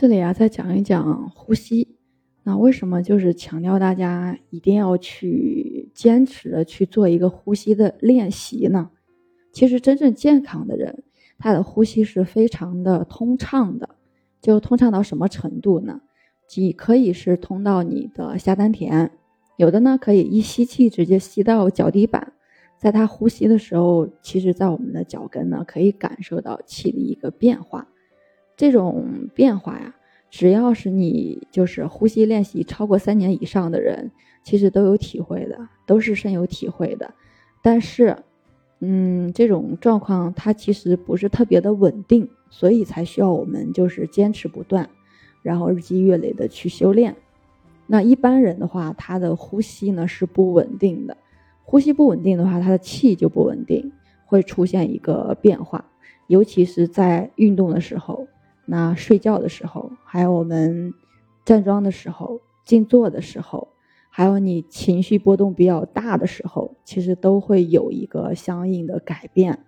这里啊，再讲一讲呼吸。那为什么就是强调大家一定要去坚持的去做一个呼吸的练习呢？其实真正健康的人，他的呼吸是非常的通畅的。就通畅到什么程度呢？既可以是通到你的下丹田，有的呢可以一吸气直接吸到脚底板。在他呼吸的时候，其实，在我们的脚跟呢，可以感受到气的一个变化。这种变化呀，只要是你就是呼吸练习超过三年以上的人，其实都有体会的，都是深有体会的。但是，嗯，这种状况它其实不是特别的稳定，所以才需要我们就是坚持不断，然后日积月累的去修炼。那一般人的话，他的呼吸呢是不稳定的。呼吸不稳定的话，他的气就不稳定，会出现一个变化，尤其是在运动的时候，那睡觉的时候，还有我们站桩的时候、静坐的时候，还有你情绪波动比较大的时候，其实都会有一个相应的改变。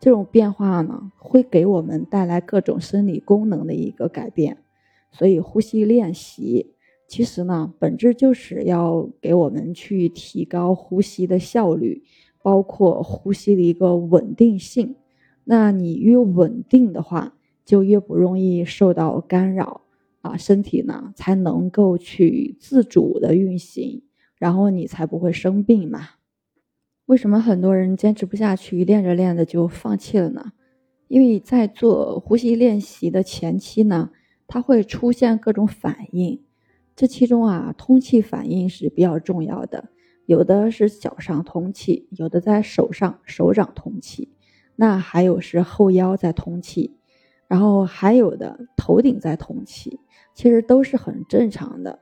这种变化呢，会给我们带来各种生理功能的一个改变，所以呼吸练习。其实呢，本质就是要给我们去提高呼吸的效率，包括呼吸的一个稳定性。那你越稳定的话，就越不容易受到干扰啊，身体呢才能够去自主的运行，然后你才不会生病嘛。为什么很多人坚持不下去，练着练着就放弃了呢？因为在做呼吸练习的前期呢，它会出现各种反应。这其中啊，通气反应是比较重要的。有的是脚上通气，有的在手上手掌通气，那还有是后腰在通气，然后还有的头顶在通气，其实都是很正常的。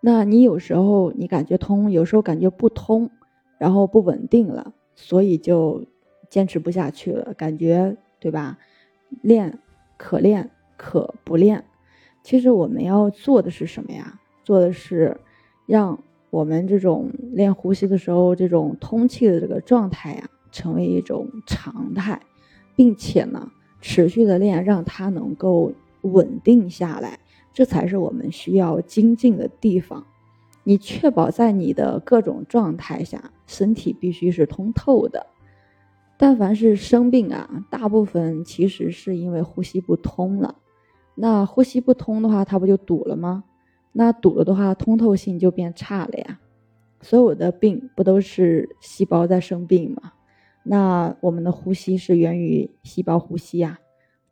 那你有时候你感觉通，有时候感觉不通，然后不稳定了，所以就坚持不下去了，感觉对吧？练可练可不练。其实我们要做的是什么呀？做的是让我们这种练呼吸的时候，这种通气的这个状态呀，成为一种常态，并且呢，持续的练，让它能够稳定下来，这才是我们需要精进的地方。你确保在你的各种状态下，身体必须是通透的。但凡是生病啊，大部分其实是因为呼吸不通了。那呼吸不通的话，它不就堵了吗？那堵了的话，通透性就变差了呀。所有的病不都是细胞在生病吗？那我们的呼吸是源于细胞呼吸呀。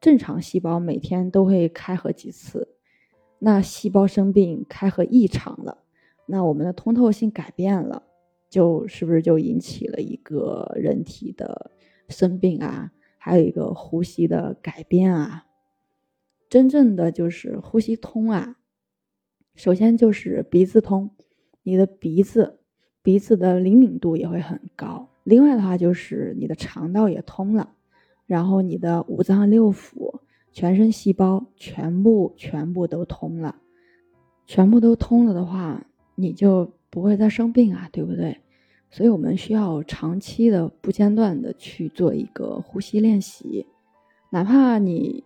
正常细胞每天都会开合几次，那细胞生病开合异常了，那我们的通透性改变了，就是不是就引起了一个人体的生病啊？还有一个呼吸的改变啊？真正的就是呼吸通啊，首先就是鼻子通，你的鼻子鼻子的灵敏度也会很高。另外的话就是你的肠道也通了，然后你的五脏六腑、全身细胞全部全部都通了，全部都通了的话，你就不会再生病啊，对不对？所以我们需要长期的不间断的去做一个呼吸练习，哪怕你。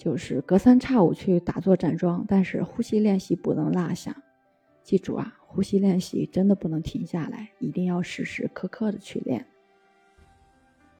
就是隔三差五去打坐站桩，但是呼吸练习不能落下。记住啊，呼吸练习真的不能停下来，一定要时时刻刻的去练。